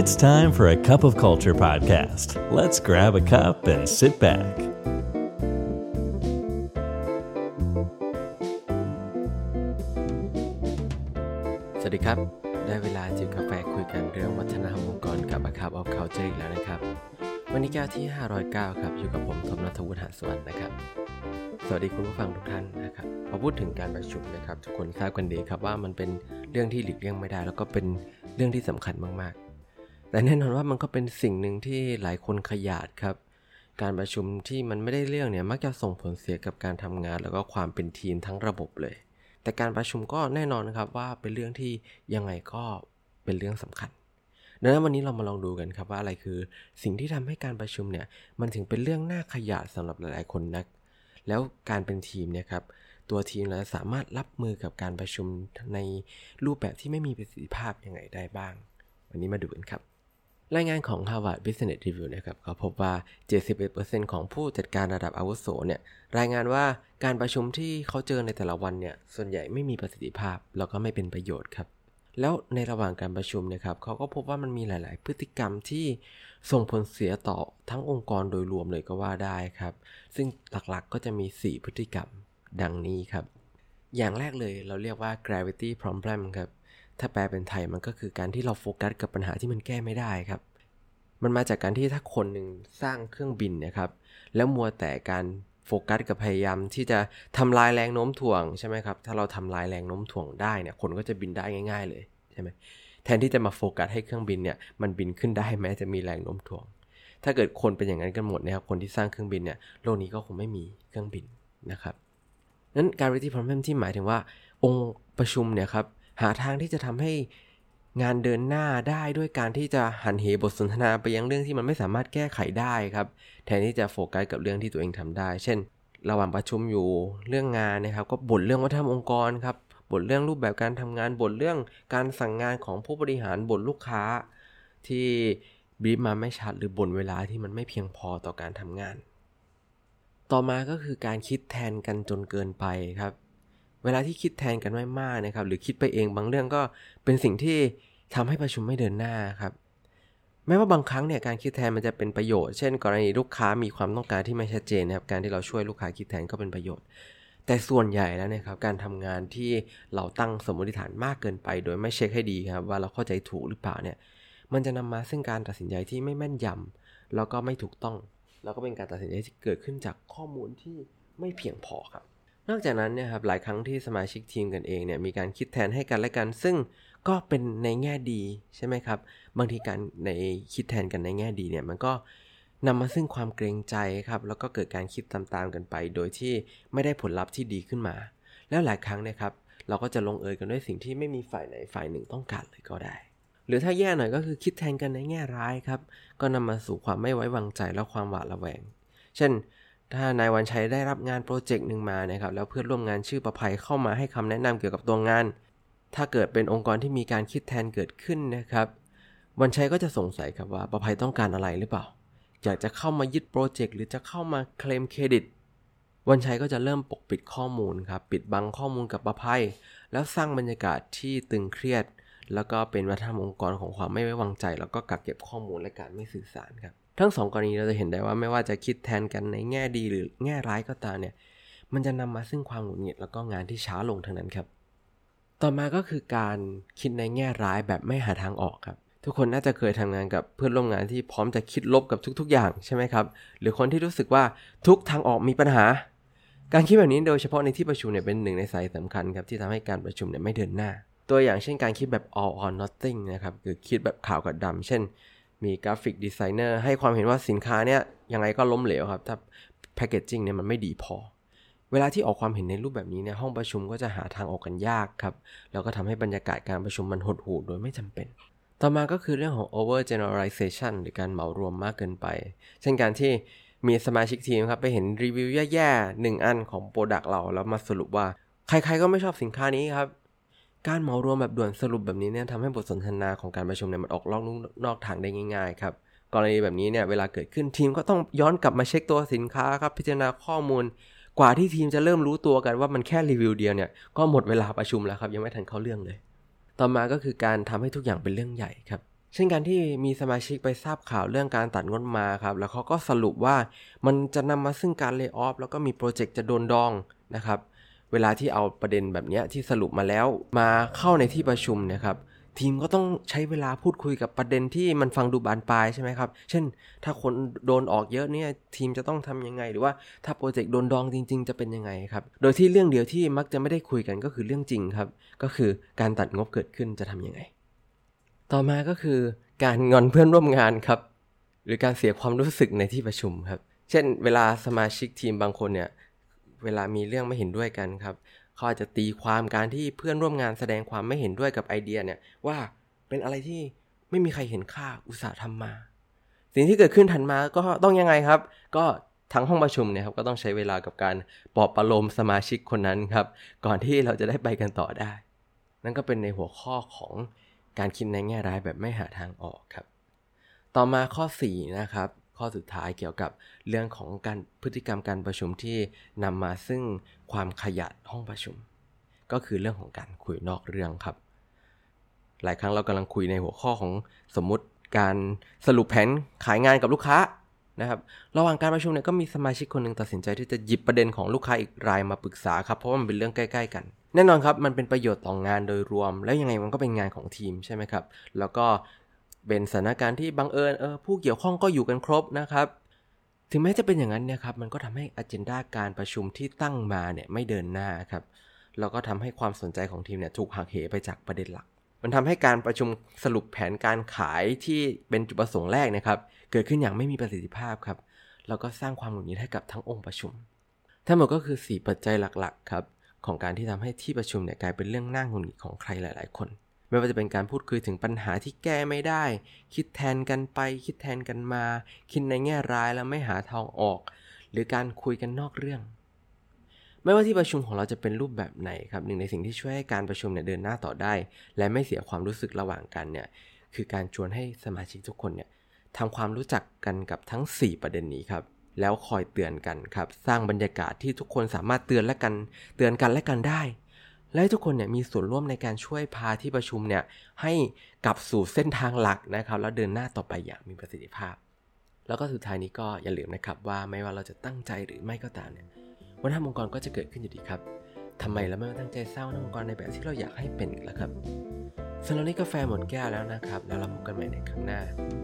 It's time for a cup of culture podcast. Let's grab a cup and sit back. สวัสดีครับ ได้เวลาจิบกาแฟคุยกันเรื่องวัฒนธรรมองค์กรกับ A Cup of Culture อีกแล้วนะครับ วันนี้แก้วที่ 509 ครับ อยู่กับผมทอมนัทวุฒิหาสวัสดิ์นะครับ สวัสดีคุณผู้ฟังทุกท่านนะครับพอพูดถึงการประชุมนะครับ ทุกคนทราบกันดีครับว่ามันเป็นเรื่องที่หลีกเลี่ยงไม่ได้ แล้วก็เป็นเรื่องที่สำคัญมากๆ แต่แน่นอนว่ามันก็เป็นสิ่งหนึ่งที่หลายคนขยาดครับ การประชุมที่มันไม่ได้เรื่องเนี่ยมักจะส่งผลเสียกับการทำงาน แล้วก็ความเป็นทีมทั้งระบบเลย แต่การประชุมก็แน่นอนครับว่าเป็นเรื่องที่ยังไงก็เป็นเรื่องสำคัญดังนั้นวันนี้เรามาลองดูกันครับว่าอะไรคือสิ่งที่ทำให้การประชุมเนี่ยมันถึงเป็นเรื่องน่าขยาดสำหรับหลายๆคนนัก แล้วการเป็นทีมเนี่ยครับตัวทีมเราสามารถรับมือกับการประชุมในรูปแบบที่ไม่มีประสิทธิภาพยังไงได้บ้าง วันนี้มาดูกันครับ รายงานของ Harvard Business Review นะครับเขาพบว่า 71%ของผู้จัดการระดับอาวุโสเนี่ยรายงานว่าการประชุมที่เขาเจอในแต่ละวันเนี่ยส่วนใหญ่ไม่มีประสิทธิภาพ แล้วก็ไม่เป็นประโยชน์ครับ แล้วในระหว่างการประชุมนะครับเขาก็พบว่ามันมีหลาย ๆ พฤติกรรมที่ส่งผลเสียต่อทั้งองค์กรโดยรวมเลยก็ว่าได้ครับ ซึ่งหลัก ๆ ก็จะมี 4 พฤติกรรมดังนี้ครับ อย่างแรกเลยเราเรียกว่า gravity problem ครับ ถ้าแปลเป็นไทยมันก็คือการที่เราโฟกัสกับปัญหาที่มันแก้ไม่ได้ครับ มันมาจากการที่ถ้าคนหนึ่งสร้างเครื่องบินนะครับ แล้วมัวแต่การโฟกัสกับพยายามที่จะทำลายแรงโน้มถ่วงใช่ไหมครับ ถ้าเราทำลายแรงโน้มถ่วงได้เนี่ย คนก็จะบินได้ง่าย ๆ เลยใช่ไหมแทนที่จะมาโฟกัสให้เครื่องบินเนี่ยมันบินขึ้นได้แม้จะมีแรงโน้มถ่วง ถ้าเกิดคนเป็นอย่างนั้นกันหมดนะครับ คนที่สร้างเครื่องบินเนี่ยโลกนี้ก็คงไม่มีเครื่องบินนะครับนั้นการ gravity problem ที่หมายถึงว่าองค์ประชุมเนี่ยครับ หาทางที่จะทำให้งานเดินหน้าได้ด้วยการที่จะหันเหบทสนทนาไปยังเรื่องที่มันไม่สามารถแก้ไขได้ครับ แทนที่จะโฟกัสกับเรื่องที่ตัวเองทำได้ เช่น ระหว่างประชุมอยู่เรื่องงานนะครับ ก็บ่นเรื่องวัฒนธรรมองค์กรครับบ่นเรื่องรูปแบบการทำงานบ่นเรื่องการสั่งงานของผู้บริหารบ่นลูกค้า ที่บีบมาไม่ชัดหรือบ่นเวลาที่มันไม่เพียงพอต่อการทำงาน ต่อมาก็คือการคิดแทนกันจนเกินไปครับ เวลาที่คิดแทนกันไม่มากนะครับ หรือคิดไปเองบางเรื่องก็เป็นสิ่งที่ทำให้ประชุมไม่เดินหน้าครับ แม้ว่าบางครั้งเนี่ยการคิดแทนมันจะเป็นประโยชน์ เช่น กรณีลูกค้ามีความต้องการที่ไม่ชัดเจนนะครับ การที่เราช่วยลูกค้าคิดแทนก็เป็นประโยชน์ แต่ส่วนใหญ่แล้วนะครับ การทำงานที่เราตั้งสมมติฐานมากเกินไป โดยไม่เช็คให้ดีครับ ว่าเราเข้าใจถูกหรือเปล่าเนี่ย มันจะนำมาซึ่งการตัดสินใจที่ไม่แม่นยำแล้วก็ไม่ถูกต้อง แล้วก็เป็นการตัดสินใจที่เกิดขึ้นจากข้อมูลที่ไม่เพียงพอครับ นอกจากนั้นเนี่ยครับหลายครั้งที่สมาชิกทีมกันเองเนี่ยมีการคิดแทนให้กันและกัน ซึ่งก็เป็นในแง่ดีใช่ไหมครับ บางทีการในคิดแทนกันในแง่ดีเนี่ยมันก็นำมาซึ่งความเกรงใจครับแล้วก็เกิดการคิดตามๆกันไป โดยที่ไม่ได้ผลลัพธ์ที่ดีขึ้นมา แล้วหลายครั้งเนี่ยครับเราก็จะลงเอยกันด้วยสิ่งที่ไม่มีฝ่ายไหนฝ่ายหนึ่งต้องการเลยก็ได้ หรือถ้าแย่หน่อยก็คือคิดแทนกันในแง่ร้ายครับ ก็นำมาสู่ความไม่ไว้วางใจและความหวาดระแวง เช่น ถ้านายวันชัยได้รับงานโปรเจกต์หนึ่งมานะครับแล้วเพื่อนร่วมงานชื่อประภัยเข้ามาให้คำแนะนำเกี่ยวกับตัวงาน ถ้าเกิดเป็นองค์กรที่มีการคิดแทนเกิดขึ้นนะครับ วันชัยก็จะสงสัยครับว่าประภัยต้องการอะไรหรือเปล่า อยากจะเข้ามายึดโปรเจกต์หรือจะเข้ามาเคลมเครดิต วันชัยก็จะเริ่มปกปิดข้อมูลครับปิดบังข้อมูลกับประภัย แล้วสร้างบรรยากาศที่ตึงเครียด แล้วก็เป็นวัฒนธรรมองค์กรของความไม่ไว้วางใจ แล้วก็กักเก็บข้อมูลและการไม่สื่อสารครับ ทั้งสองกรณีเราจะเห็นได้ว่าไม่ว่าจะคิดแทนกันในแง่ดีหรือแง่ร้ายก็ตามเนี่ย มันจะนำมาซึ่งความหงุดหงิดแล้วก็งานที่ช้าลงทั้งนั้นครับ ต่อมาก็คือการคิดในแง่ร้ายแบบไม่หาทางออกครับทุกคนน่าจะเคยทำงานกับเพื่อนร่วมงานที่พร้อมจะคิดลบกับทุก ๆ อย่างใช่ไหมครับ หรือคนที่รู้สึกว่าทุกทางออกมีปัญหา การคิดแบบนี้โดยเฉพาะในที่ประชุมเนี่ยเป็นหนึ่งในสาเหตุสำคัญครับที่ทำให้การประชุมเนี่ยไม่เดินหน้า ตัวอย่างเช่นการคิดแบบ all or nothing นะครับคือคิดแบบขาวกับดำเช่น มี graphic designer ให้ความเห็นว่าสินค้าเนี่ยยังไงก็ล้มเหลวครับ ถ้า packaging เนี่ยมันไม่ดีพอ เวลาที่ออกความเห็นในรูปแบบนี้เนี่ยห้องประชุมก็จะหาทางออกกันยากครับ แล้วก็ทำให้บรรยากาศการประชุมมันหดหู่โดยไม่จำเป็น ต่อมาก็คือเรื่องของ over generalization หรือการเหมารวมมากเกินไป เช่นการที่มีสมาชิกทีมครับไปเห็นรีวิวแย่ๆหนึ่งอันของ product เราแล้วมาสรุปว่าใครๆก็ไม่ชอบสินค้านี้ครับ การเหมารวมแบบด่วนสรุปแบบนี้เนี่ยทำให้บทสนทนาของการประชุมเนี่ยมันออกนอกลู่นอกทางได้ง่ายๆครับกรณีแบบนี้เนี่ยเวลาเกิดขึ้นทีมก็ต้องย้อนกลับมาเช็คตัวสินค้าครับพิจารณาข้อมูล กว่าที่ทีมจะเริ่มรู้ตัวกันว่ามันแค่รีวิวเดียวเนี่ยก็หมดเวลาประชุมแล้วครับยังไม่ทันเข้าเรื่องเลย ต่อมาก็คือการทำให้ทุกอย่างเป็นเรื่องใหญ่ครับเช่นการที่มีสมาชิกไปทราบข่าวเรื่องการตัดงบมาครับแล้วเขาก็สรุปว่ามันจะนำมาซึ่งการเลิกออฟแล้วก็มีโปรเจกต์จะโดนดองนะครับ วลาที่เอาประเด็นแบบนี้ที่สรุปมาแล้วมาเข้าในที่ประชุมนะครับทีมก็ต้องใช้เวลาพูดคุยกับประเด็นที่มันฟังดูบานปลายใช่ไหมครับ เช่น ถ้าคนโดนออกเยอะเนี่ยทีมจะต้องทำยังไง หรือว่าถ้าโปรเจกต์โดนดองจริง ๆ จะเป็นยังไงครับ โดยที่เรื่องเดียวที่มักจะไม่ได้คุยกันก็คือเรื่องจริงครับ ก็คือการตัดงบเกิดขึ้นจะทํำยังไง ต่อมาก็คือการงอนเพื่อนร่วมงานครับ หรือการเสียความรู้สึกในที่ประชุมครับ เช่น เวลาสมาชิกทีมบางคนเนี่ย เวลามีเรื่องไม่เห็นด้วยกันครับเขาอาจจะตีความการที่เพื่อนร่วมงานแสดงความไม่เห็นด้วยกับไอเดียเนี่ยว่าเป็นอะไรที่ไม่มีใครเห็นค่าอุตสาห์ทำมา สิ่งที่เกิดขึ้นถัดมาก็ต้องยังไงครับ ก็ทั้งห้องประชุมเนี่ยครับก็ต้องใช้เวลากับการปลอบประโลมสมาชิกคนนั้นครับ ก่อนที่เราจะได้ไปกันต่อได้ นั่นก็เป็นในหัวข้อของการคิดในแง่ร้ายแบบไม่หาทางออกครับ ต่อมาข้อ 4 นะครับ ข้อสุดท้ายเกี่ยวกับเรื่องของการพฤติกรรมการประชุมที่นำมาซึ่งความขยันห้องประชุม ก็คือเรื่องของการคุยนอกเรื่องครับ หลายครั้งเรากำลังคุยในหัวข้อของสมมุติการสรุปแผนขายงานกับลูกค้านะครับระหว่างการประชุมเนี่ยก็มีสมาชิกคนหนึ่งตัดสินใจที่จะหยิบประเด็นของลูกค้าอีกรายมาปรึกษาครับเพราะว่ามันเป็นเรื่องใกล้ ๆ กัน แน่นอนครับมันเป็นประโยชน์ต่องงานโดยรวม แล้วยังไงมันก็เป็นงานของทีมใช่ไหมครับแล้วก็ เป็นสถานการณ์ที่บังเอิญเออผู้เกี่ยวข้องก็อยู่กันครบนะครับ ถึงแม้จะเป็นอย่างนั้นเนี่ยครับมันก็ทำให้อเจนดาการประชุมที่ตั้งมาเนี่ยไม่เดินหน้าครับแล้วก็ทำให้ความสนใจของทีมเนี่ยถูกหักเหไปจากประเด็นหลัก มันทำให้การประชุมสรุปแผนการขายที่เป็นจุดประสงค์แรกนะครับ เกิดขึ้นอย่างไม่มีประสิทธิภาพครับแล้วก็สร้างความหงุดหงิดให้กับทั้งองค์ประชุม ทั้งหมดก็คือ 4 ปัจจัยหลักๆครับของการที่ทำให้ที่ประชุมเนี่ยกลายเป็นเรื่องน่าหงุนหงิดของใครหลาย ๆ คน ไม่ว่าจะเป็นการพูดคุยถึงปัญหาที่แก้ไม่ได้ คิดแทนกันไป คิดแทนกันมา คิดในแง่ร้ายแล้วไม่หาทางออก หรือการคุยกันนอกเรื่อง ไม่ว่าที่ประชุมของเราจะเป็นรูปแบบไหนครับหนึ่งในสิ่งที่ช่วยให้การประชุมเนี่ยเดินหน้าต่อได้ และไม่เสียความรู้สึกระหว่างกันเนี่ยคือการชวนให้สมาชิกทุกคนเนี่ยทำความรู้จักกันกับทั้ง 4 ประเด็นนี้ครับแล้วคอยเตือนกันครับ สร้างบรรยากาศที่ทุกคนสามารถเตือนและกัน เตือนกันและกันได้ และทุกคนเนี่ยมีส่วนร่วมในการช่วยพาที่ประชุมเนี่ยให้กลับสู่เส้นทางหลักนะครับ แล้วเดินหน้าต่อไปอย่างมีประสิทธิภาพ แล้วก็สุดท้ายนี้ก็อย่าลืมนะครับว่าไม่ว่าเราจะตั้งใจหรือไม่ก็ตามเนี่ยวัฒนธรรมองค์กรก็จะเกิดขึ้นอยู่ดีครับทำไมเราไม่ตั้งใจสร้างองค์กรในแบบที่เราอยากให้เป็นล่ะครับสำหรับนี้กาแฟหมดแก้วแล้วนะครับ แล้วเราพบกันใหม่ในครั้งหน้า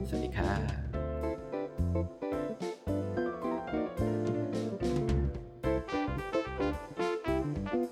สวัสดีครับ